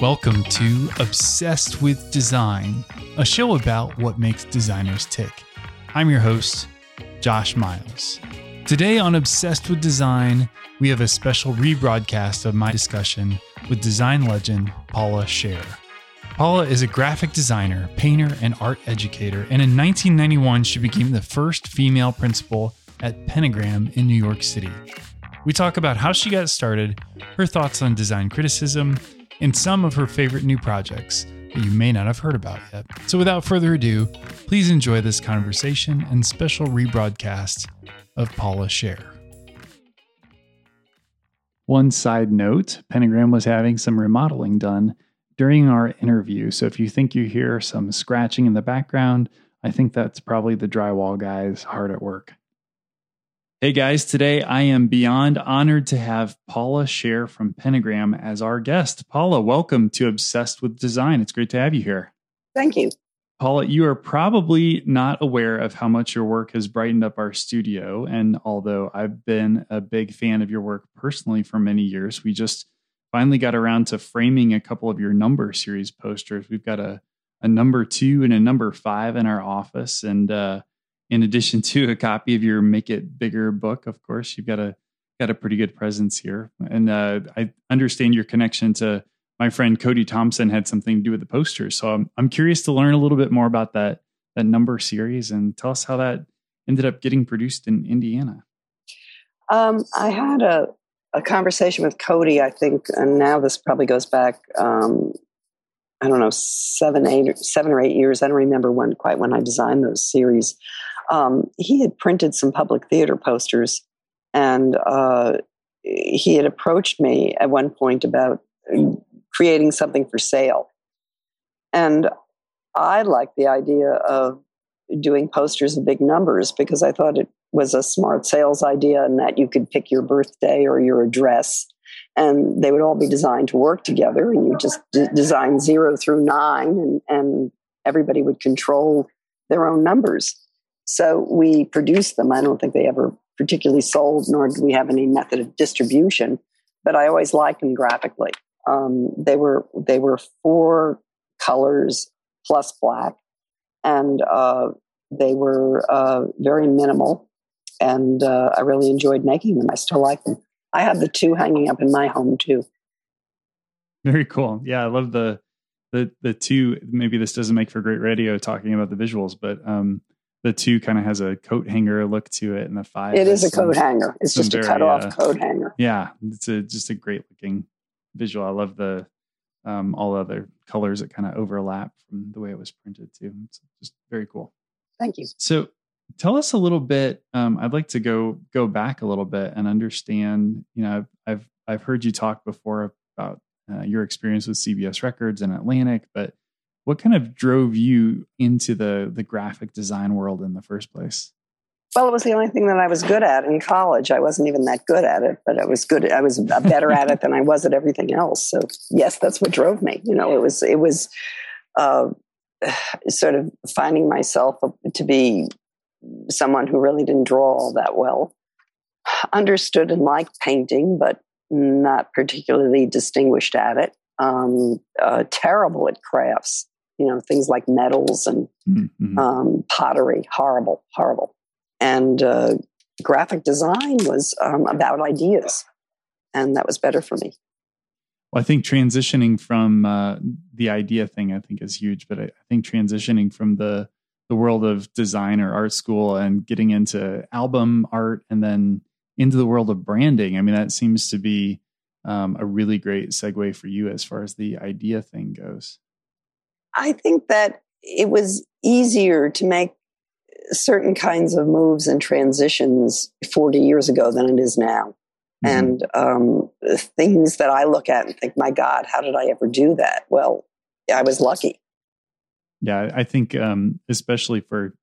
Welcome to Obsessed with Design, a show about what makes designers tick. I'm your host, Josh Miles. Today on Obsessed with Design, we have a special rebroadcast of my discussion with design legend Paula Scher. Paula is a graphic designer, painter, and art educator, and in 1991, she became the first female principal at Pentagram in New York City. We talk about how she got started, her thoughts on design criticism, and some of her favorite new projects that you may not have heard about yet. So, without further ado, please enjoy this conversation and special rebroadcast of Paula Scher. One side note Pentagram was having some remodeling done during our interview. So, if you think you hear some scratching in the background, I think that's probably the drywall guys hard at work. Hey guys, today I am beyond honored to have Paula Scher from Pentagram as our guest. Paula, welcome to Obsessed with Design. It's great to have you here. Thank you. Paula, you are probably not aware of how much your work has brightened up our studio. And although I've been a big fan of your work personally for many years, we just finally got around to framing a couple of your number series posters. We've got a, a number two and a number five in our office. And uh, in addition to a copy of your Make It Bigger book, of course, you've got a got a pretty good presence here. And uh, I understand your connection to my friend Cody Thompson had something to do with the posters. So I'm I'm curious to learn a little bit more about that that number series and tell us how that ended up getting produced in Indiana. Um, I had a a conversation with Cody, I think, and now this probably goes back. Um, I don't know, seven, eight, seven or eight years. I don't remember when quite when I designed those series um, he had printed some public theater posters and uh, he had approached me at one point about creating something for sale. And I liked the idea of doing posters of big numbers because I thought it was a smart sales idea and that you could pick your birthday or your address and they would all be designed to work together and you just d- design zero through nine and, and everybody would control their own numbers so we produced them. I don't think they ever particularly sold, nor did we have any method of distribution. But I always liked them graphically. Um, they were they were four colors plus black, and uh, they were uh, very minimal. And uh, I really enjoyed making them. I still like them. I have the two hanging up in my home too. Very cool. Yeah, I love the the the two. Maybe this doesn't make for great radio talking about the visuals, but um, the two kind of has a coat hanger look to it, and the five. It is a coat hanger. It's just very, a cut off uh, coat hanger. Yeah, it's a just a great looking visual. I love the um, all other colors that kind of overlap from the way it was printed too. It's just very cool. Thank you. So, tell us a little bit. Um, I'd like to go go back a little bit and understand. You know, I've I've heard you talk before about uh, your experience with CBS Records and Atlantic, but what kind of drove you into the the graphic design world in the first place? Well, it was the only thing that I was good at in college. I wasn't even that good at it, but I was good. I was better at it than I was at everything else. So, yes, that's what drove me. You know, it was it was uh, sort of finding myself to be someone who really didn't draw all that well. Understood and liked painting, but not particularly distinguished at it. Um, uh, terrible at crafts you know things like metals and mm-hmm. um, pottery horrible horrible and uh, graphic design was um, about ideas and that was better for me well, I think transitioning from uh, the idea thing, I think is huge. But I, I, think transitioning from the the world of design or art school and getting into album art and then into the world of branding, I mean, that seems to be um, a really great segue for you as far as the idea thing goes. I think that it was easier to make certain kinds of moves and transitions 40 years ago than it is now. Mm-hmm. And um, things that I look at and think, my God, how did I ever do that? Well, I was lucky. Yeah, I think um, especially for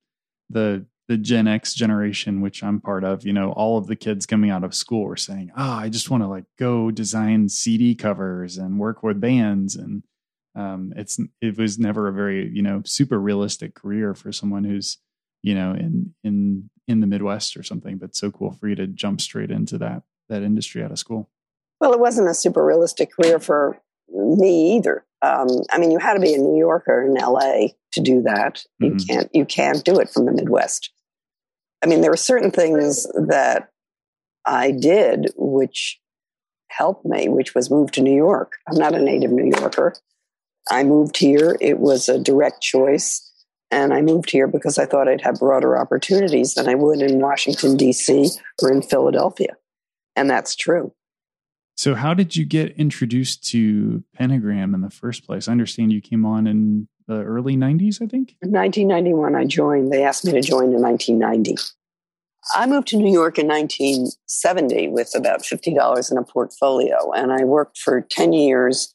the the Gen X generation, which I'm part of, you know, all of the kids coming out of school were saying, "Ah, oh, I just want to like go design CD covers and work with bands." And um, it's it was never a very you know super realistic career for someone who's you know in in in the Midwest or something. But so cool for you to jump straight into that that industry out of school. Well, it wasn't a super realistic career for me either. Um, I mean, you had to be a New Yorker in LA to do that. Mm-hmm. You can't you can't do it from the Midwest. I mean, there were certain things that I did which helped me, which was move to New York. I'm not a native New Yorker. I moved here. It was a direct choice. And I moved here because I thought I'd have broader opportunities than I would in Washington, D.C. or in Philadelphia. And that's true. So, how did you get introduced to Pentagram in the first place? I understand you came on in the early 90s, I think. In 1991, I joined. They asked me to join in 1990. I moved to New York in 1970 with about $50 in a portfolio, and I worked for 10 years,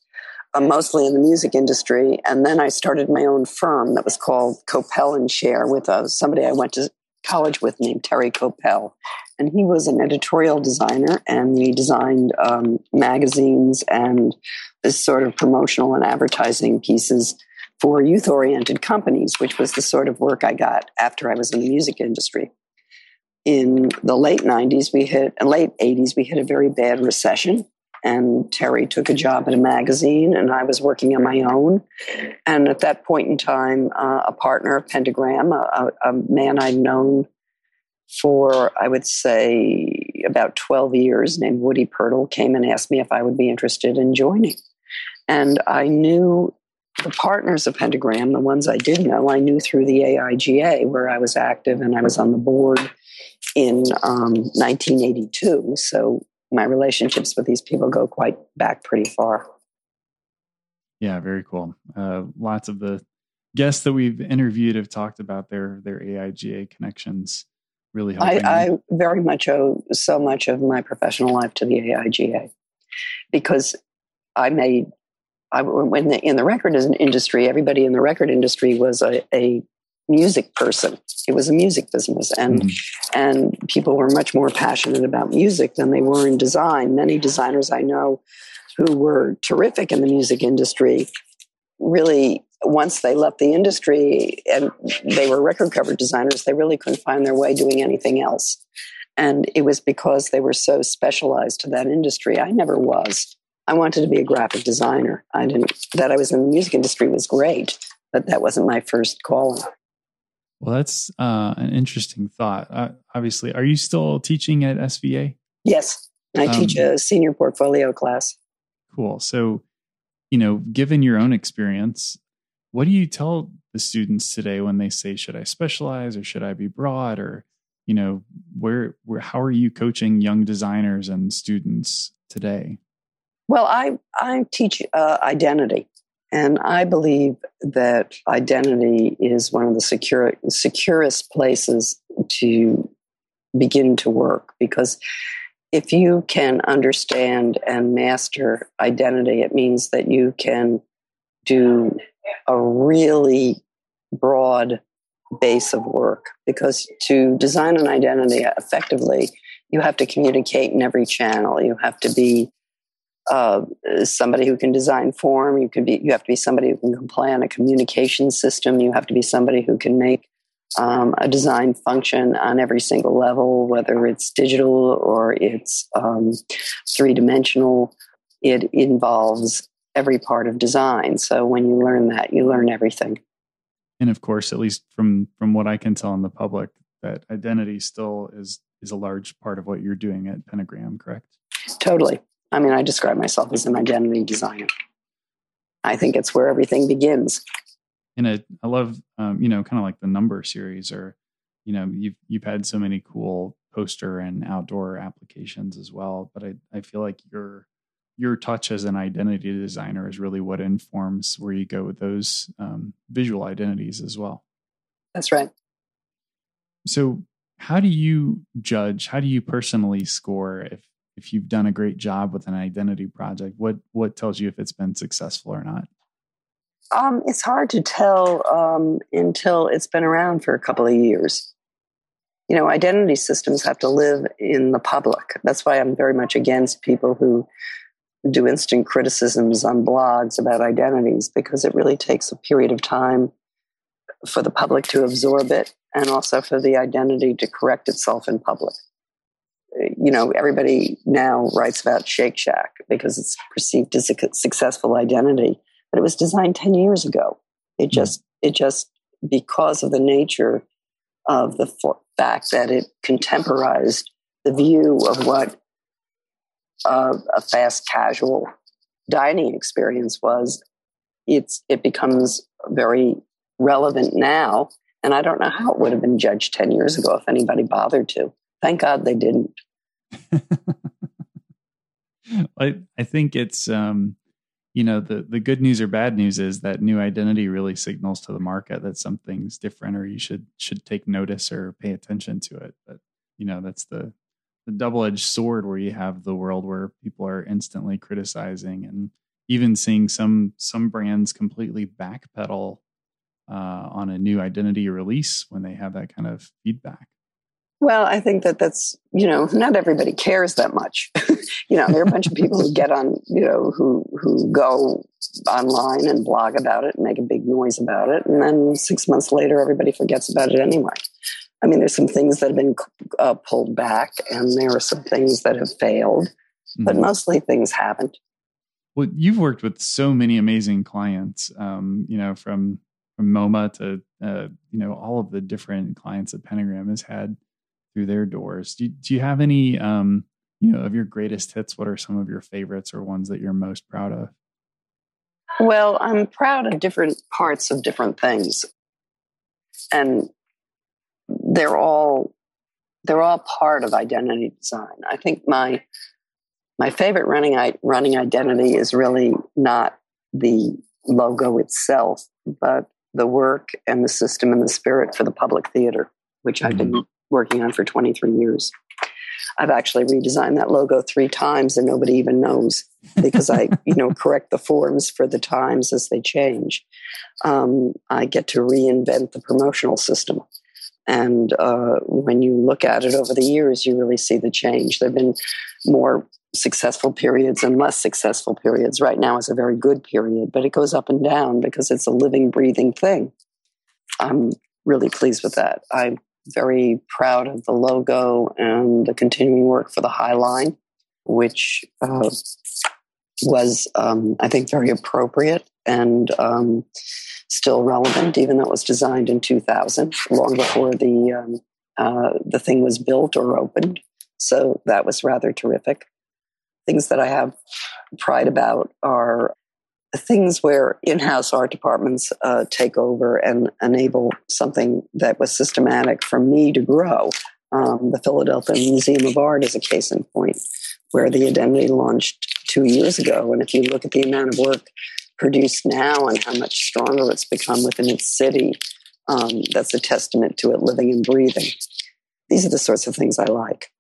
mostly in the music industry. And then I started my own firm that was called Koppel and Scher with uh, somebody I went to college with named Terry Koppel. And he was an editorial designer, and we designed um, magazines and this sort of promotional and advertising pieces for youth oriented companies, which was the sort of work I got after I was in the music industry in the late 90s, we hit, late 80s, we hit a very bad recession. And Terry took a job at a magazine, and I was working on my own. And at that point in time, uh, a partner of Pentagram, a, a, man I'd known for, I would say, about 12 years, named Woody Pirtle, came and asked me if I would be interested in joining. And I knew the partners of Pentagram, the ones I did know, I knew through the AIGA, where I was active and I was on the board in um, 1982. So my relationships with these people go quite back pretty far. Yeah, very cool. Uh, lots of the guests that we've interviewed have talked about their their AIGA connections. Really helping. I, I very much owe so much of my professional life to the AIGA because I made I, when the, in the record industry, everybody in the record industry was a, a music person. It was a music business, and mm. and people were much more passionate about music than they were in design. Many designers I know who were terrific in the music industry really once they left the industry and they were record cover designers they really couldn't find their way doing anything else and it was because they were so specialized to that industry i never was i wanted to be a graphic designer i didn't that i was in the music industry was great but that wasn't my first calling well, that's uh, an interesting thought. Uh, obviously, are you still teaching at SVA? Yes, I um, teach a senior portfolio class. Cool. So, you know, given your own experience, what do you tell the students today when they say, "Should I specialize or should I be broad?" Or, you know, where, where, how are you coaching young designers and students today? Well, I I teach uh, identity. And I believe that identity is one of the secure, securest places to begin to work because if you can understand and master identity, it means that you can do a really broad base of work. Because to design an identity effectively, you have to communicate in every channel. You have to be uh, somebody who can design form. You can be. You have to be somebody who can plan a communication system. You have to be somebody who can make um, a design function on every single level, whether it's digital or it's um, three dimensional. It involves every part of design. So when you learn that, you learn everything. And of course, at least from from what I can tell in the public, that identity still is is a large part of what you're doing at Pentagram, correct? Totally. I mean, I describe myself as an identity designer. I think it's where everything begins. And I, I love, um, you know, kind of like the number series, or you know, you've you've had so many cool poster and outdoor applications as well. But I, I feel like your your touch as an identity designer is really what informs where you go with those um, visual identities as well. That's right. So, how do you judge? How do you personally score if if you've done a great job with an identity project what what tells you if it's been successful or not? Um, it's hard to tell um, until it's been around for a couple of years. You know identity systems have to live in the public. That's why i'm very much against people who do instant criticisms on blogs about identities because it really takes a period of time for the public to absorb it and also for the identity to correct itself in public you know, everybody now writes about Shake Shack because it's perceived as a successful identity, but it was designed 10 years ago. It hmm. just, it just, because of the nature of the fact that it contemporized the view of what uh, a fast casual dining experience was, it's, it becomes very relevant now. And I don't know how it would have been judged 10 years ago if anybody bothered to. Thank God they didn't. I, I think it's um, you know the the good news or bad news is that new identity really signals to the market that something's different or you should should take notice or pay attention to it. But you know that's the the double edged sword where you have the world where people are instantly criticizing and even seeing some some brands completely backpedal uh, on a new identity release when they have that kind of feedback. Well, I think that that's, you know, not everybody cares that much. you know, there are a bunch of people who get on, you know, who, who go online and blog about it and make a big noise about it. And then six months later, everybody forgets about it anyway. I mean, there's some things that have been uh, pulled back and there are some things that have failed, mm-hmm. but mostly things haven't. Well, you've worked with so many amazing clients, um, you know, from, from MoMA to, uh, you know, all of the different clients that Pentagram has had through their doors. Do, do you have any, um, you know, of your greatest hits? What are some of your favorites or ones that you're most proud of? Well, I'm proud of different parts of different things, and they're all they're all part of identity design. I think my my favorite running running identity is really not the logo itself, but the work and the system and the spirit for the public theater, which mm-hmm. I've been mm-hmm working on for 23 years. I've actually redesigned that logo three times and nobody even knows because I, you know, correct the forms for the times as they change. Um, I get to reinvent the promotional system. And uh, when you look at it over the years, you really see the change. There have been more successful periods and less successful periods. Right now is a very good period, but it goes up and down because it's a living, breathing thing. I'm really pleased with that. I very proud of the logo and the continuing work for the High Line, which uh, was, um, I think, very appropriate and um, still relevant, even though it was designed in 2000, long before the um, uh, the thing was built or opened. So that was rather terrific. Things that I have pride about are things where in-house art departments uh, take over and enable something that was systematic for me to grow. Um, the Philadelphia Museum of Art is a case in point, where the identity launched two years ago. And if you look at the amount of work produced now and how much stronger it's become within its city, um, that's a testament to it living and breathing. These are the sorts of things I like.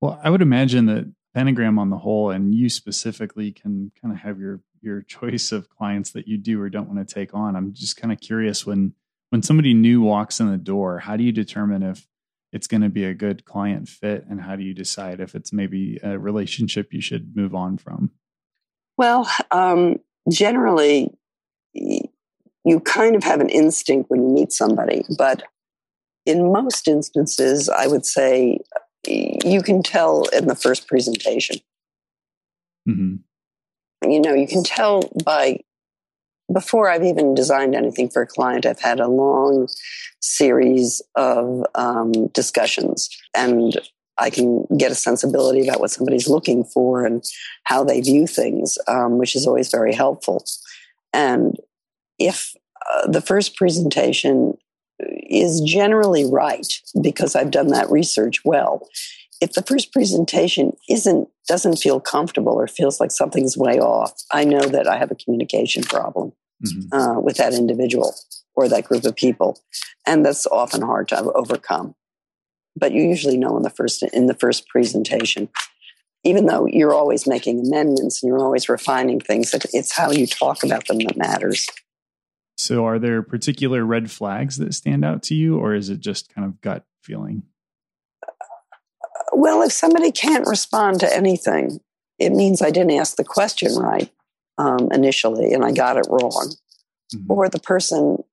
Well, I would imagine that Pentagram on the whole, and you specifically, can kind of have your your choice of clients that you do or don't want to take on. I'm just kind of curious when when somebody new walks in the door, how do you determine if it's going to be a good client fit and how do you decide if it's maybe a relationship you should move on from? Well, um, generally, you kind of have an instinct when you meet somebody, but in most instances, I would say you can tell in the first presentation. Mm-hmm you know, you can tell by before I've even designed anything for a client, I've had a long series of um, discussions and I can get a sensibility about what somebody's looking for and how they view things, um, which is always very helpful. And if uh, the first presentation is generally right, because I've done that research well, if the first presentation isn't doesn't feel comfortable or feels like something's way off, I know that I have a communication problem mm-hmm. uh, with that individual or that group of people, and that's often hard to overcome. But you usually know in the first in the first presentation, even though you're always making amendments and you're always refining things, that it's how you talk about them that matters. So, are there particular red flags that stand out to you, or is it just kind of gut feeling? Well, if somebody can't respond to anything, it means I didn't ask the question right um, initially and I got it wrong. Mm-hmm. Or the person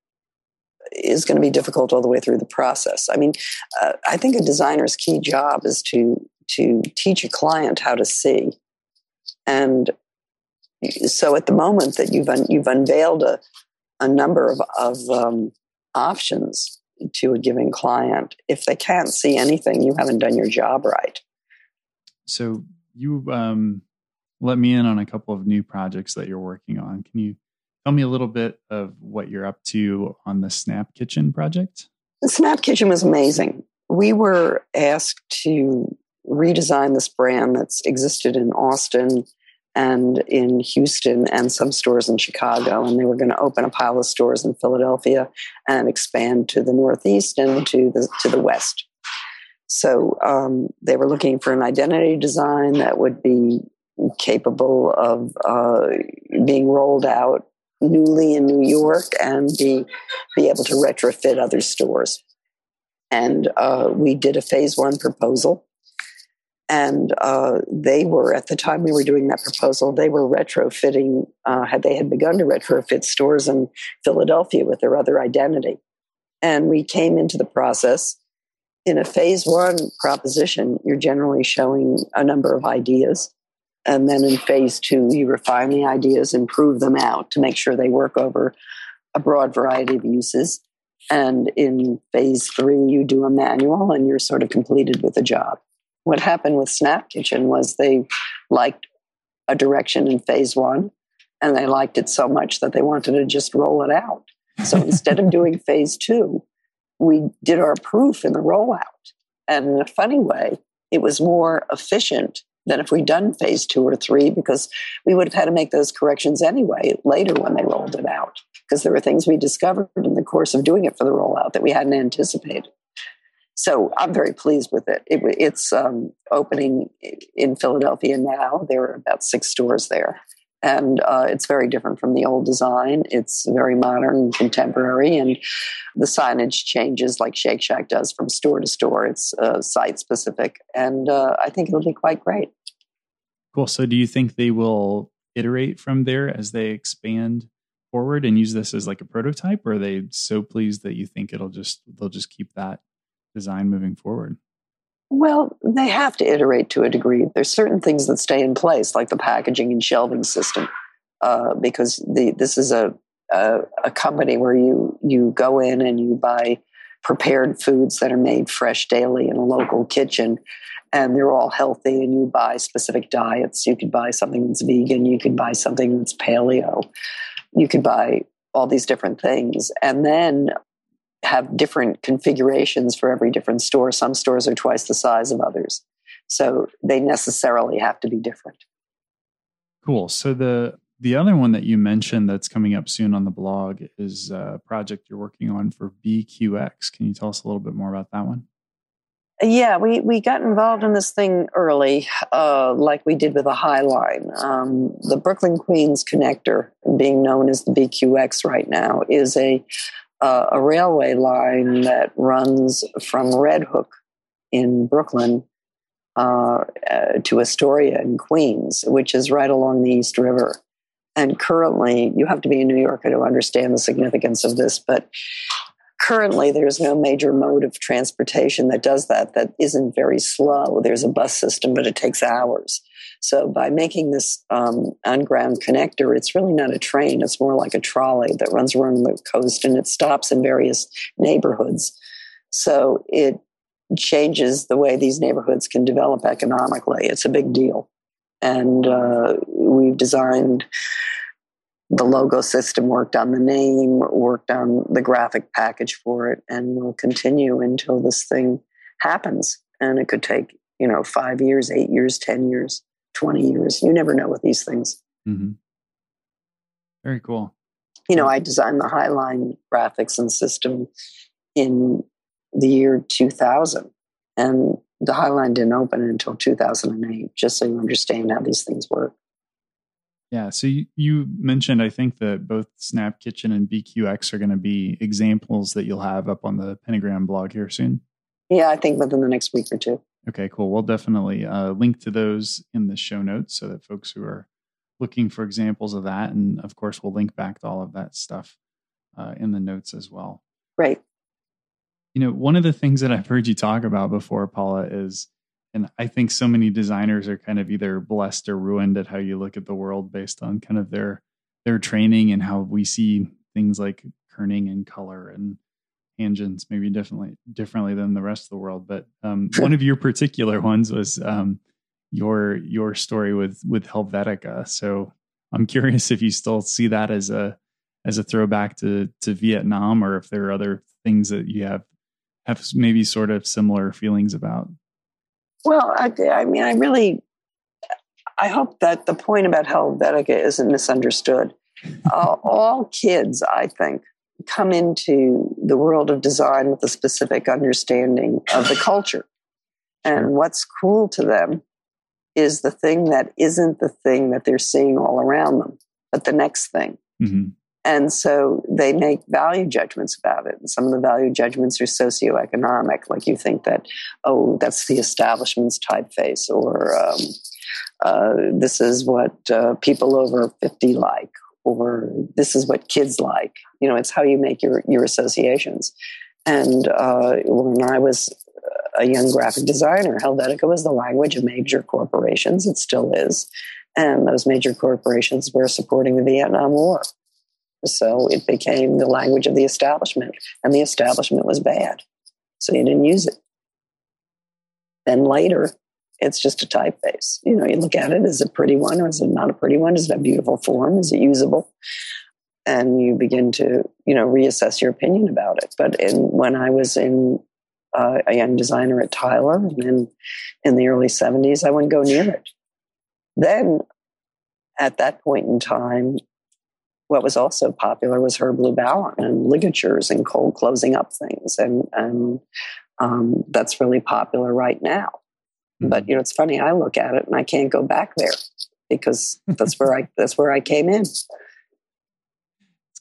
is going to be difficult all the way through the process. I mean, uh, I think a designer's key job is to to teach a client how to see. And so at the moment that you've, un, you've unveiled a, a number of, of um, options to a given client, if they can't see anything, you haven't done your job right. So you um, let me in on a couple of new projects that you're working on. Can you tell me a little bit of what you're up to on the Snap Kitchen project? The Snap Kitchen was amazing. We were asked to redesign this brand that's existed in Austin and in Houston and some stores in Chicago. And they were going to open a pile of stores in Philadelphia and expand to the Northeast and to the, to the West. So um, they were looking for an identity design that would be capable of uh, being rolled out newly in New York and be be able to retrofit other stores. And uh, we did a phase one proposal and uh, they were at the time we were doing that proposal they were retrofitting uh, had they had begun to retrofit stores in philadelphia with their other identity. And we came into the process. In a phase one proposition you're generally showing a number of ideas. And then in phase two you refine the ideas and prove them out to make sure they work over a broad variety of uses. And in phase three you do a manual and you're sort of completed with a job what happened with Snap Kitchen was they liked a direction in phase one and they liked it so much that they wanted to just roll it out. So instead of doing phase two, we did our proof in the rollout. And in a funny way, it was more efficient than if we'd done phase two or three because we would have had to make those corrections anyway later when they rolled it out because there were things we discovered in the course of doing it for the rollout that we hadn't anticipated. So I'm very pleased with it. it it's um, opening in Philadelphia now. There are about six stores there. And uh, it's very different from the old design. It's very modern, and contemporary, and the signage changes like Shake Shack does from store to store. It's uh, site specific, and uh, I think it'll be quite great. Cool. So, do you think they will iterate from there as they expand forward and use this as like a prototype, or are they so pleased that you think it'll just they'll just keep that design moving forward? Well, they have to iterate to a degree. There's certain things that stay in place, like the packaging and shelving system, uh, because the, this is a, a, a company where you you go in and you buy prepared foods that are made fresh daily in a local kitchen, and they're all healthy. And you buy specific diets. You could buy something that's vegan. You could buy something that's paleo. You could buy all these different things, and then have different configurations for every different store. Some stores are twice the size of others. So they necessarily have to be different. Cool. So the the other one that you mentioned that's coming up soon on the blog is a project you're working on for BQX. Can you tell us a little bit more about that one? Yeah, we, we got involved in this thing early, uh, like we did with the High Line. Um, the Brooklyn Queens connector, being known as the BQX right now, is a uh, a railway line that runs from Red Hook in Brooklyn uh, uh, to Astoria in Queens, which is right along the East River. And currently, you have to be a New Yorker to understand the significance of this, but currently there's no major mode of transportation that does that that isn't very slow. There's a bus system, but it takes hours. So by making this um, connector, it's really not a train. It's more like a trolley that runs around the coast and it stops in various neighborhoods. So it changes the way these neighborhoods can develop economically. It's a big deal. And uh, we've designed the logo system, worked on the name, worked on the graphic package for it, and we'll continue until this thing happens. And it could take, you know, five years, eight years, 10 years. 20 years. You never know with these things. Mm-hmm. Very cool. You know, I designed the Highline graphics and system in the year 2000, and the Highline didn't open until 2008, just so you understand how these things work. Yeah. So you, you mentioned, I think that both Snap Kitchen and BQX are going to be examples that you'll have up on the Pentagram blog here soon. Yeah, I think within the next week or two. Okay, cool. We'll definitely uh, link to those in the show notes so that folks who are looking for examples of that, and of course, we'll link back to all of that stuff uh, in the notes as well. Right. You know, one of the things that I've heard you talk about before, Paula, is And I think so many designers are kind of either blessed or ruined at how you look at the world based on kind of their their training and how we see things like kerning and color and tangents maybe differently differently than the rest of the world. But um, one of your particular ones was um, your your story with with Helvetica. So I'm curious if you still see that as a as a throwback to to Vietnam, or if there are other things that you have have maybe sort of similar feelings about. Well, I, I mean, I really, I hope that the point about Helvetica isn't misunderstood. Uh, all kids, I think, come into the world of design with a specific understanding of the culture. And what's cool to them is the thing that isn't the thing that they're seeing all around them, but the next thing. Mm-hmm. And so they make value judgments about it. And some of the value judgments are socioeconomic, like you think that, oh, that's the establishment's typeface, or um, uh, this is what uh, people over 50 like, or this is what kids like. You know, it's how you make your, your associations. And uh, when I was a young graphic designer, Helvetica was the language of major corporations. It still is. And those major corporations were supporting the Vietnam War. So it became the language of the establishment, and the establishment was bad. So you didn't use it. Then later, it's just a typeface. You know, you look at it, is it pretty one or is it not a pretty one? Is it a beautiful form? Is it usable? And you begin to, you know, reassess your opinion about it. But in, when I was in uh, a young designer at Tyler, and then in the early 70s, I wouldn't go near it. Then at that point in time, what was also popular was Herb Lubalin and ligatures and cold closing up things. And, and um, that's really popular right now. Mm-hmm. But, you know, it's funny, I look at it and I can't go back there because that's where I, that's where I came in. It's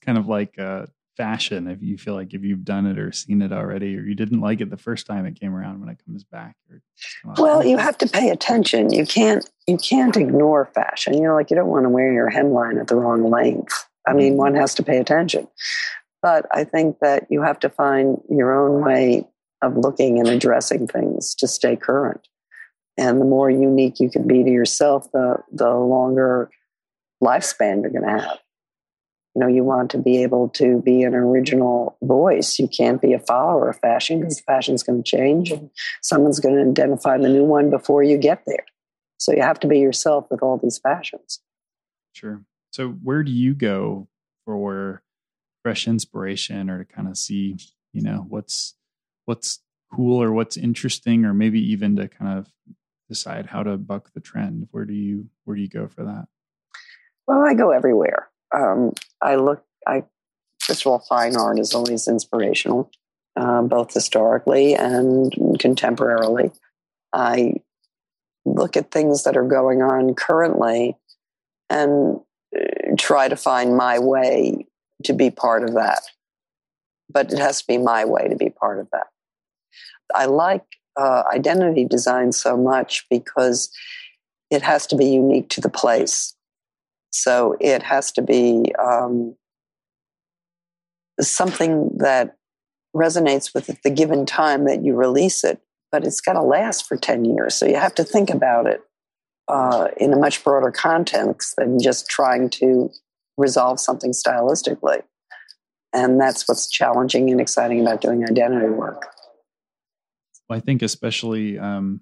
kind of like, uh, fashion if you feel like if you've done it or seen it already or you didn't like it the first time it came around when it comes back well you have to pay attention you can't you can't ignore fashion you know like you don't want to wear your hemline at the wrong length i mean mm-hmm. one has to pay attention but i think that you have to find your own way of looking and addressing things to stay current and the more unique you can be to yourself the the longer lifespan you're going to have. You know you want to be able to be an original voice. You can't be a follower of fashion because fashion's going to change and someone's going to identify the new one before you get there. So you have to be yourself with all these fashions. Sure. So where do you go for fresh inspiration or to kind of see you know what's what's cool or what's interesting or maybe even to kind of decide how to buck the trend where do you where do you go for that well i go everywhere um, I look, I first of all, fine art is always inspirational, uh, both historically and contemporarily. I look at things that are going on currently and uh, try to find my way to be part of that. But it has to be my way to be part of that. I like uh, identity design so much because it has to be unique to the place. So it has to be um, something that resonates with the given time that you release it, but it's got to last for 10 years. So you have to think about it uh, in a much broader context than just trying to resolve something stylistically. And that's what's challenging and exciting about doing identity work. I think especially um,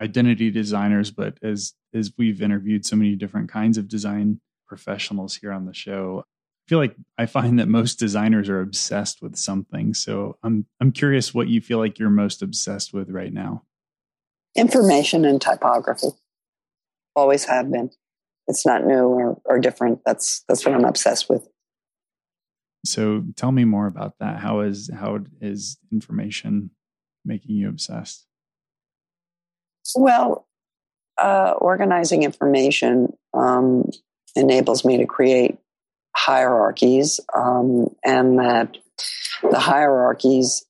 identity designers, but as as we've interviewed so many different kinds of design professionals here on the show. I feel like I find that most designers are obsessed with something. So I'm I'm curious what you feel like you're most obsessed with right now. Information and typography. Always have been. It's not new or, or different. That's that's what I'm obsessed with. So tell me more about that. How is how is information making you obsessed? Well, uh, organizing information um, enables me to create hierarchies um, and that the hierarchies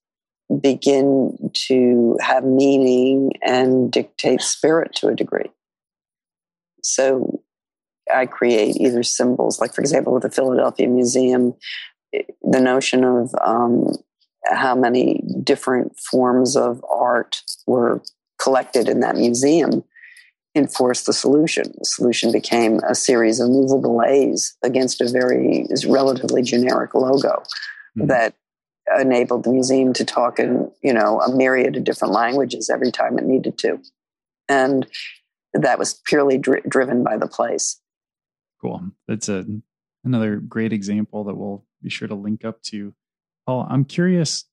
begin to have meaning and dictate spirit to a degree. So I create either symbols, like for example, with the Philadelphia Museum, the notion of um, how many different forms of art were collected in that museum enforced the solution. The solution became a series of movable A's against a very relatively generic logo mm-hmm. that enabled the museum to talk in you know a myriad of different languages every time it needed to, and that was purely dri- driven by the place. Cool. That's a another great example that we'll be sure to link up to. Paul, I'm curious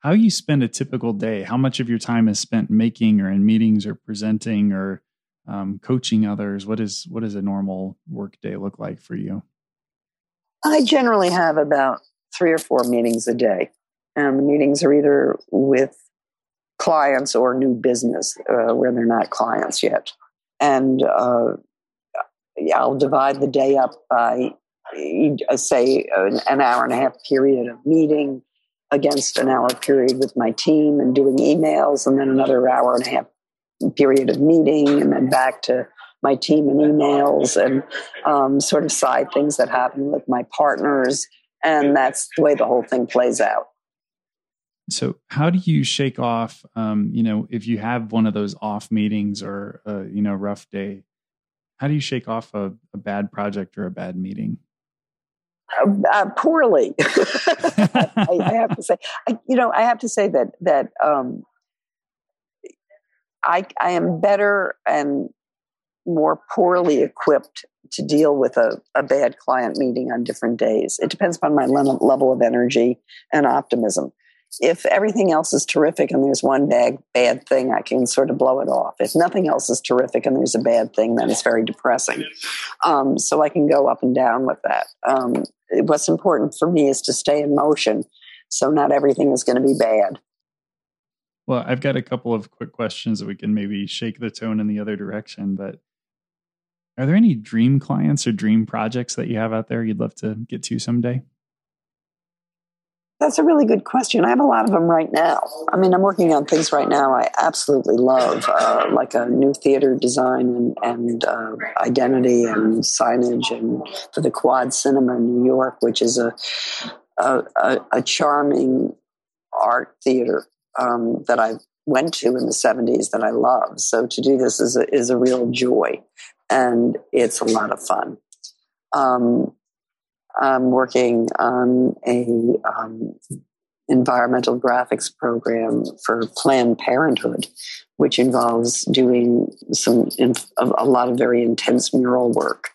how you spend a typical day. How much of your time is spent making or in meetings or presenting or um, coaching others? What is what does a normal work day look like for you? I generally have about three or four meetings a day, and the meetings are either with clients or new business uh, where they're not clients yet. And uh, I'll divide the day up by, say, an, an hour and a half period of meeting against an hour period with my team and doing emails, and then another hour and a half period of meeting, and then back to my team and emails and um, sort of side things that happen with my partners. And that's the way the whole thing plays out. So, how do you shake off, um, you know, if you have one of those off meetings or, a, you know, rough day, how do you shake off a, a bad project or a bad meeting? Uh, uh, poorly, I, I, have to say. I, you know, I have to say that that um, I I am better and more poorly equipped to deal with a, a bad client meeting on different days. It depends upon my level of energy and optimism if everything else is terrific and there's one bad bad thing, I can sort of blow it off. If nothing else is terrific and there's a bad thing, then it's very depressing. Um, so I can go up and down with that. Um, what's important for me is to stay in motion, so not everything is going to be bad. Well, I've got a couple of quick questions that we can maybe shake the tone in the other direction. But are there any dream clients or dream projects that you have out there you'd love to get to someday? That's a really good question. I have a lot of them right now. I mean, I'm working on things right now I absolutely love, uh, like a new theater design and, and uh, identity and signage, and for the Quad Cinema in New York, which is a a, a, a charming art theater um, that I went to in the 70s that I love. So to do this is a, is a real joy, and it's a lot of fun. Um, I'm working on a um, environmental graphics program for Planned Parenthood, which involves doing some a lot of very intense mural work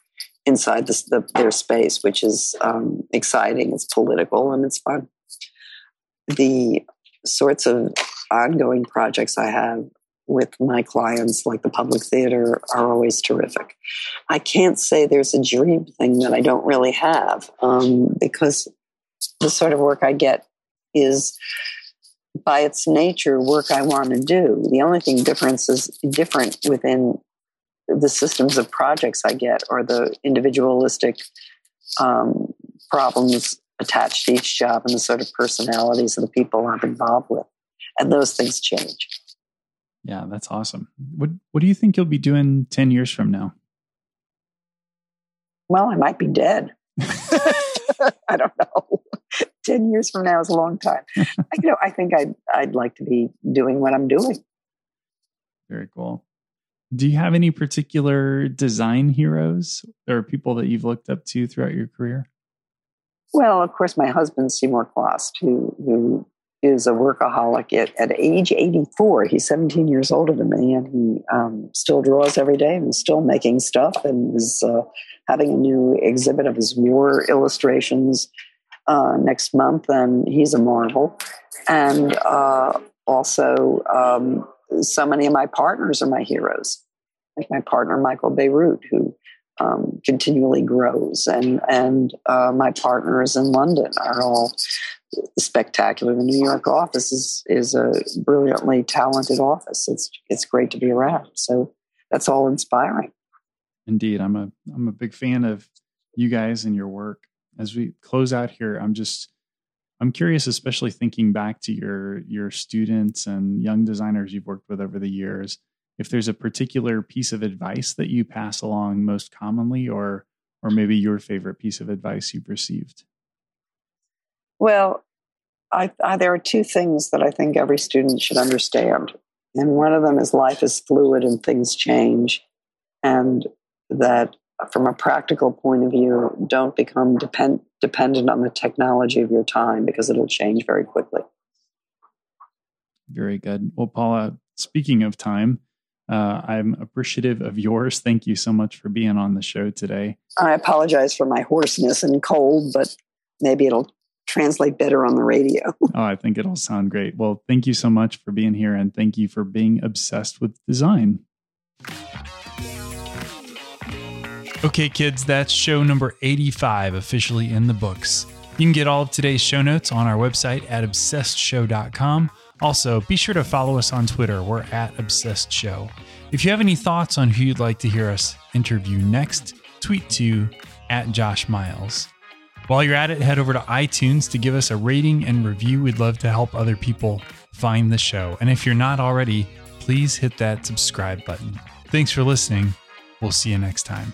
inside the, their space, which is um, exciting. It's political and it's fun. The sorts of ongoing projects I have with my clients, like the public theater, are always terrific. I can't say there's a dream thing that I don't really have um, because the sort of work I get is by its nature work I want to do. The only thing difference is different within the systems of projects I get or the individualistic um, problems attached to each job and the sort of personalities of the people I'm involved with. And those things change. Yeah, that's awesome. What what do you think you'll be doing 10 years from now? Well, I might be dead. I don't know. 10 years from now is a long time. you know, I think I'd I'd like to be doing what I'm doing. Very cool. Do you have any particular design heroes or people that you've looked up to throughout your career? Well, of course, my husband Seymour Chwast, who who is a workaholic at, at age 84. He's 17 years older than me, and he um, still draws every day and is still making stuff and is uh, having a new exhibit of his war illustrations uh, next month. And he's a marvel. And uh, also, um, so many of my partners are my heroes, like my partner, Michael Bierut, who um, continually grows, and and uh, my partners in London are all spectacular. The New York office is is a brilliantly talented office. It's it's great to be around. So that's all inspiring. Indeed, I'm a I'm a big fan of you guys and your work. As we close out here, I'm just I'm curious, especially thinking back to your your students and young designers you've worked with over the years, if there's a particular piece of advice that you pass along most commonly, or or maybe your favorite piece of advice you've received. Well, I, I, there are two things that I think every student should understand. And one of them is life is fluid and things change. And that from a practical point of view, don't become depend, dependent on the technology of your time because it'll change very quickly. Very good. Well, Paula, speaking of time, uh, I'm appreciative of yours. Thank you so much for being on the show today. I apologize for my hoarseness and cold, but maybe it'll translate better on the radio. oh, I think it'll sound great. Well, thank you so much for being here and thank you for being obsessed with design. Okay, kids, that's show number 85 officially in the books. You can get all of today's show notes on our website at obsessedshow.com. Also, be sure to follow us on Twitter. We're at Obsessed Show. If you have any thoughts on who you'd like to hear us interview next, tweet to at Josh Miles. While you're at it, head over to iTunes to give us a rating and review. We'd love to help other people find the show. And if you're not already, please hit that subscribe button. Thanks for listening. We'll see you next time.